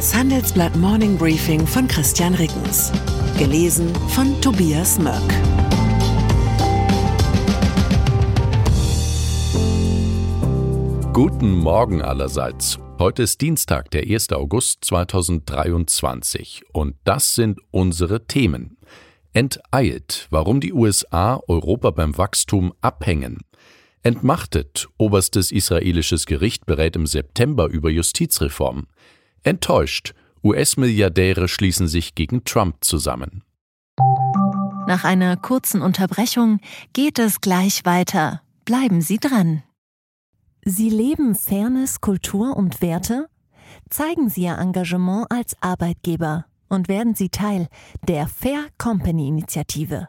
Das Handelsblatt Morning Briefing von Christian Rickens. Gelesen von Tobias Mörk. Guten Morgen allerseits. Heute ist Dienstag, der 1. August 2023 und das sind unsere Themen. Enteilt, warum die USA Europa beim Wachstum abhängen. Entmachtet, oberstes israelisches Gericht berät im September über Justizreform. Enttäuscht, US-Milliardäre schließen sich gegen Trump zusammen. Nach einer kurzen Unterbrechung geht es gleich weiter. Bleiben Sie dran. Sie leben Fairness, Kultur und Werte? Zeigen Sie Ihr Engagement als Arbeitgeber und werden Sie Teil der Fair Company Initiative.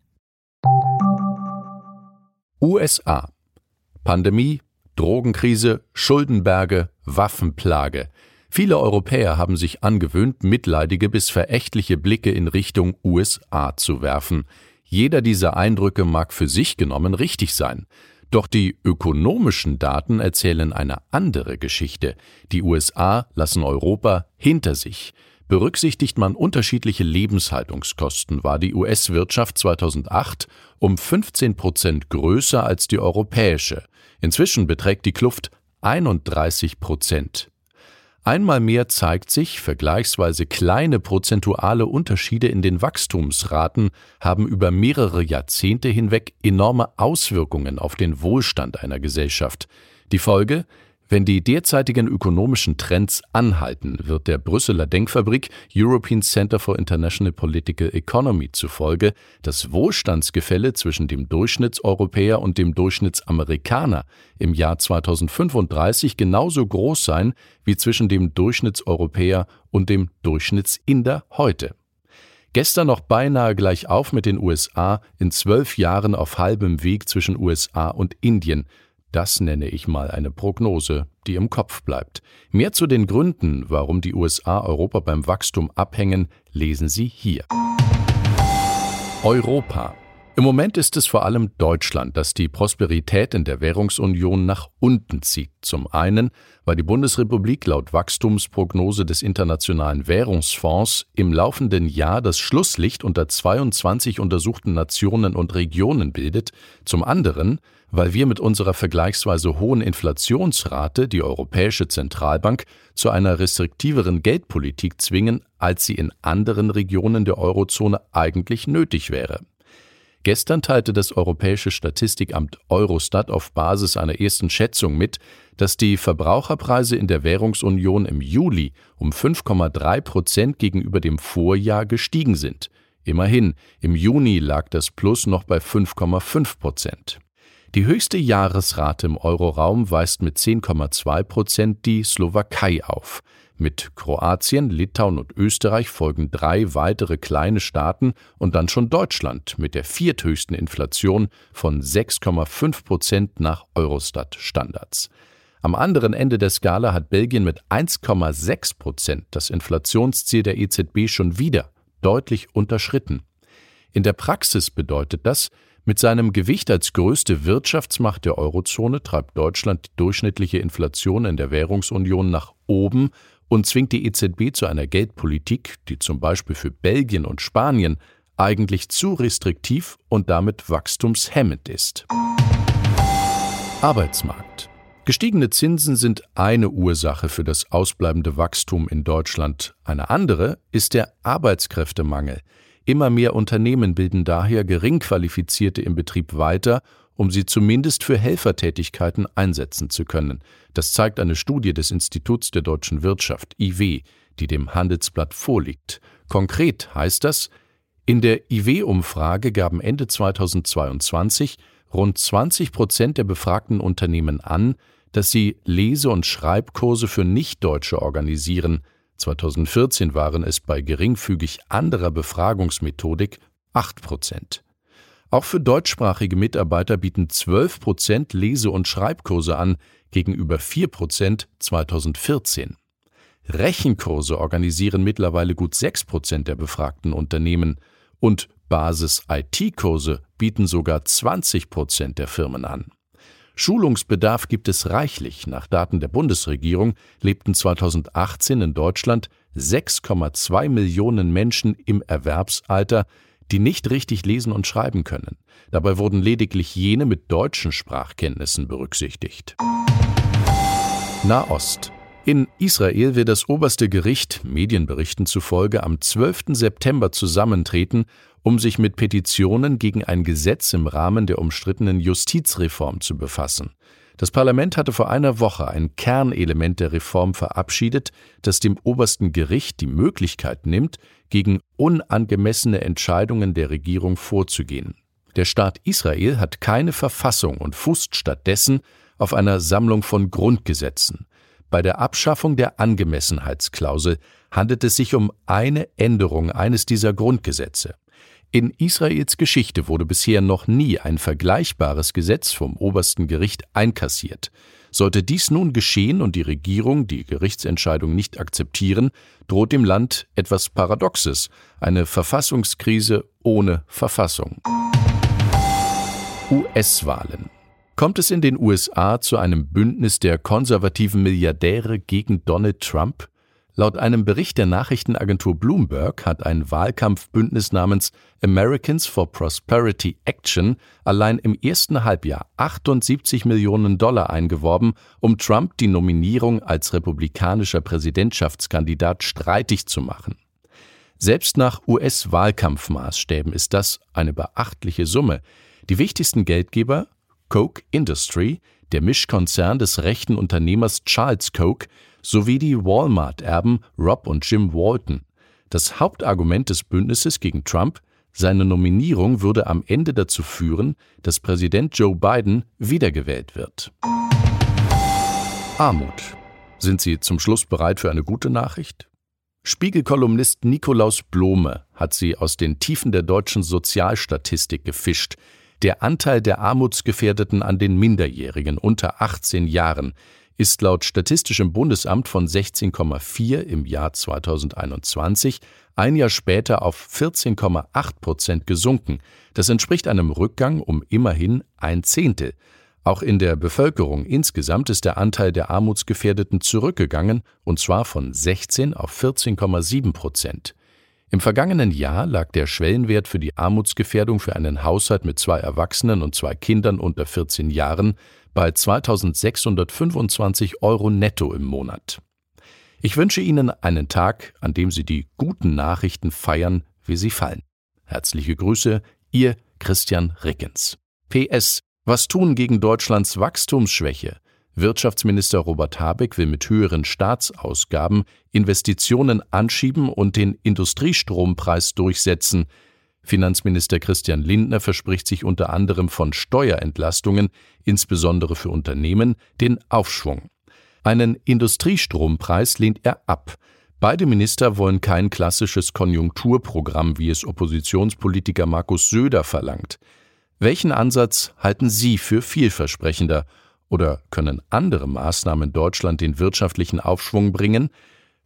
USA Pandemie, Drogenkrise, Schuldenberge, Waffenplage. Viele Europäer haben sich angewöhnt, mitleidige bis verächtliche Blicke in Richtung USA zu werfen. Jeder dieser Eindrücke mag für sich genommen richtig sein. Doch die ökonomischen Daten erzählen eine andere Geschichte. Die USA lassen Europa hinter sich. Berücksichtigt man unterschiedliche Lebenshaltungskosten, war die US-Wirtschaft 2008 um 15 Prozent größer als die europäische. Inzwischen beträgt die Kluft 31 Prozent. Einmal mehr zeigt sich, vergleichsweise kleine prozentuale Unterschiede in den Wachstumsraten haben über mehrere Jahrzehnte hinweg enorme Auswirkungen auf den Wohlstand einer Gesellschaft. Die Folge wenn die derzeitigen ökonomischen Trends anhalten, wird der Brüsseler Denkfabrik European Center for International Political Economy zufolge das Wohlstandsgefälle zwischen dem Durchschnittseuropäer und dem Durchschnittsamerikaner im Jahr 2035 genauso groß sein wie zwischen dem Durchschnittseuropäer und dem Durchschnittsinder heute. Gestern noch beinahe gleich auf mit den USA, in zwölf Jahren auf halbem Weg zwischen USA und Indien, das nenne ich mal eine Prognose, die im Kopf bleibt. Mehr zu den Gründen, warum die USA Europa beim Wachstum abhängen, lesen Sie hier. Europa. Im Moment ist es vor allem Deutschland, das die Prosperität in der Währungsunion nach unten zieht. Zum einen, weil die Bundesrepublik laut Wachstumsprognose des Internationalen Währungsfonds im laufenden Jahr das Schlusslicht unter 22 untersuchten Nationen und Regionen bildet. Zum anderen, weil wir mit unserer vergleichsweise hohen Inflationsrate die Europäische Zentralbank zu einer restriktiveren Geldpolitik zwingen, als sie in anderen Regionen der Eurozone eigentlich nötig wäre. Gestern teilte das Europäische Statistikamt Eurostat auf Basis einer ersten Schätzung mit, dass die Verbraucherpreise in der Währungsunion im Juli um 5,3 Prozent gegenüber dem Vorjahr gestiegen sind. Immerhin, im Juni lag das Plus noch bei 5,5 Prozent. Die höchste Jahresrate im Euroraum weist mit 10,2 Prozent die Slowakei auf. Mit Kroatien, Litauen und Österreich folgen drei weitere kleine Staaten und dann schon Deutschland mit der vierthöchsten Inflation von 6,5 Prozent nach Eurostat-Standards. Am anderen Ende der Skala hat Belgien mit 1,6 Prozent das Inflationsziel der EZB schon wieder deutlich unterschritten. In der Praxis bedeutet das, mit seinem Gewicht als größte Wirtschaftsmacht der Eurozone treibt Deutschland die durchschnittliche Inflation in der Währungsunion nach oben und zwingt die EZB zu einer Geldpolitik, die zum Beispiel für Belgien und Spanien eigentlich zu restriktiv und damit wachstumshemmend ist. Arbeitsmarkt. Gestiegene Zinsen sind eine Ursache für das ausbleibende Wachstum in Deutschland. Eine andere ist der Arbeitskräftemangel. Immer mehr Unternehmen bilden daher Geringqualifizierte im Betrieb weiter um sie zumindest für Helfertätigkeiten einsetzen zu können. Das zeigt eine Studie des Instituts der deutschen Wirtschaft IW, die dem Handelsblatt vorliegt. Konkret heißt das, in der IW-Umfrage gaben Ende 2022 rund 20 Prozent der befragten Unternehmen an, dass sie Lese- und Schreibkurse für Nichtdeutsche organisieren. 2014 waren es bei geringfügig anderer Befragungsmethodik 8 Prozent. Auch für deutschsprachige Mitarbeiter bieten 12 Prozent Lese- und Schreibkurse an, gegenüber 4 Prozent 2014. Rechenkurse organisieren mittlerweile gut 6 Prozent der befragten Unternehmen und Basis-IT-Kurse bieten sogar 20 Prozent der Firmen an. Schulungsbedarf gibt es reichlich. Nach Daten der Bundesregierung lebten 2018 in Deutschland 6,2 Millionen Menschen im Erwerbsalter, die nicht richtig lesen und schreiben können. Dabei wurden lediglich jene mit deutschen Sprachkenntnissen berücksichtigt. Nahost. In Israel wird das oberste Gericht Medienberichten zufolge am 12. September zusammentreten, um sich mit Petitionen gegen ein Gesetz im Rahmen der umstrittenen Justizreform zu befassen. Das Parlament hatte vor einer Woche ein Kernelement der Reform verabschiedet, das dem obersten Gericht die Möglichkeit nimmt, gegen unangemessene Entscheidungen der Regierung vorzugehen. Der Staat Israel hat keine Verfassung und fußt stattdessen auf einer Sammlung von Grundgesetzen. Bei der Abschaffung der Angemessenheitsklausel handelt es sich um eine Änderung eines dieser Grundgesetze. In Israels Geschichte wurde bisher noch nie ein vergleichbares Gesetz vom obersten Gericht einkassiert. Sollte dies nun geschehen und die Regierung die Gerichtsentscheidung nicht akzeptieren, droht dem Land etwas Paradoxes, eine Verfassungskrise ohne Verfassung. US-Wahlen kommt es in den USA zu einem Bündnis der konservativen Milliardäre gegen Donald Trump? Laut einem Bericht der Nachrichtenagentur Bloomberg hat ein Wahlkampfbündnis namens Americans for Prosperity Action allein im ersten Halbjahr 78 Millionen Dollar eingeworben, um Trump die Nominierung als republikanischer Präsidentschaftskandidat streitig zu machen. Selbst nach US-Wahlkampfmaßstäben ist das eine beachtliche Summe. Die wichtigsten Geldgeber Coke Industry, der Mischkonzern des rechten Unternehmers Charles Coke, sowie die Walmart-Erben Rob und Jim Walton. Das Hauptargument des Bündnisses gegen Trump, seine Nominierung würde am Ende dazu führen, dass Präsident Joe Biden wiedergewählt wird. Armut. Sind Sie zum Schluss bereit für eine gute Nachricht? Spiegelkolumnist Nikolaus Blome hat sie aus den Tiefen der deutschen Sozialstatistik gefischt, der Anteil der Armutsgefährdeten an den Minderjährigen unter 18 Jahren ist laut Statistischem Bundesamt von 16,4 im Jahr 2021 ein Jahr später auf 14,8 Prozent gesunken. Das entspricht einem Rückgang um immerhin ein Zehntel. Auch in der Bevölkerung insgesamt ist der Anteil der Armutsgefährdeten zurückgegangen, und zwar von 16 auf 14,7 Prozent. Im vergangenen Jahr lag der Schwellenwert für die Armutsgefährdung für einen Haushalt mit zwei Erwachsenen und zwei Kindern unter 14 Jahren bei 2625 Euro netto im Monat. Ich wünsche Ihnen einen Tag, an dem Sie die guten Nachrichten feiern, wie sie fallen. Herzliche Grüße, Ihr Christian Rickens. PS Was tun gegen Deutschlands Wachstumsschwäche? Wirtschaftsminister Robert Habeck will mit höheren Staatsausgaben Investitionen anschieben und den Industriestrompreis durchsetzen. Finanzminister Christian Lindner verspricht sich unter anderem von Steuerentlastungen, insbesondere für Unternehmen, den Aufschwung. Einen Industriestrompreis lehnt er ab. Beide Minister wollen kein klassisches Konjunkturprogramm, wie es Oppositionspolitiker Markus Söder verlangt. Welchen Ansatz halten Sie für vielversprechender oder können andere Maßnahmen Deutschland den wirtschaftlichen Aufschwung bringen?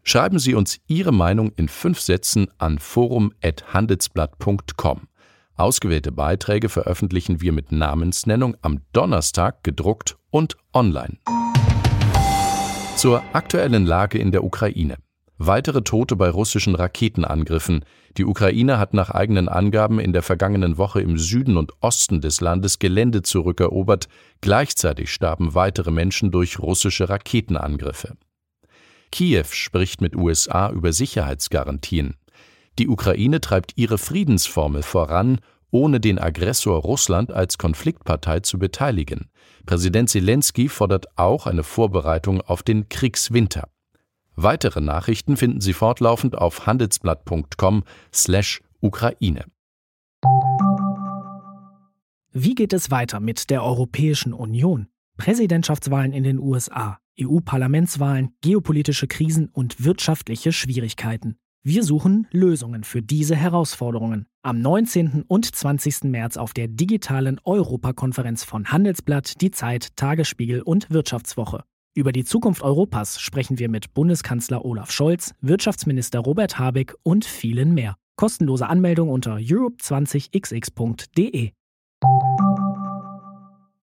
Schreiben Sie uns Ihre Meinung in fünf Sätzen an forum.handelsblatt.com. Ausgewählte Beiträge veröffentlichen wir mit Namensnennung am Donnerstag gedruckt und online. Zur aktuellen Lage in der Ukraine. Weitere Tote bei russischen Raketenangriffen. Die Ukraine hat nach eigenen Angaben in der vergangenen Woche im Süden und Osten des Landes Gelände zurückerobert. Gleichzeitig starben weitere Menschen durch russische Raketenangriffe. Kiew spricht mit USA über Sicherheitsgarantien. Die Ukraine treibt ihre Friedensformel voran, ohne den Aggressor Russland als Konfliktpartei zu beteiligen. Präsident Zelensky fordert auch eine Vorbereitung auf den Kriegswinter. Weitere Nachrichten finden Sie fortlaufend auf handelsblatt.com/Ukraine. Wie geht es weiter mit der Europäischen Union? Präsidentschaftswahlen in den USA, EU-Parlamentswahlen, geopolitische Krisen und wirtschaftliche Schwierigkeiten. Wir suchen Lösungen für diese Herausforderungen. Am 19. und 20. März auf der digitalen Europakonferenz von Handelsblatt, Die Zeit, Tagesspiegel und Wirtschaftswoche. Über die Zukunft Europas sprechen wir mit Bundeskanzler Olaf Scholz, Wirtschaftsminister Robert Habeck und vielen mehr. Kostenlose Anmeldung unter europe20xx.de.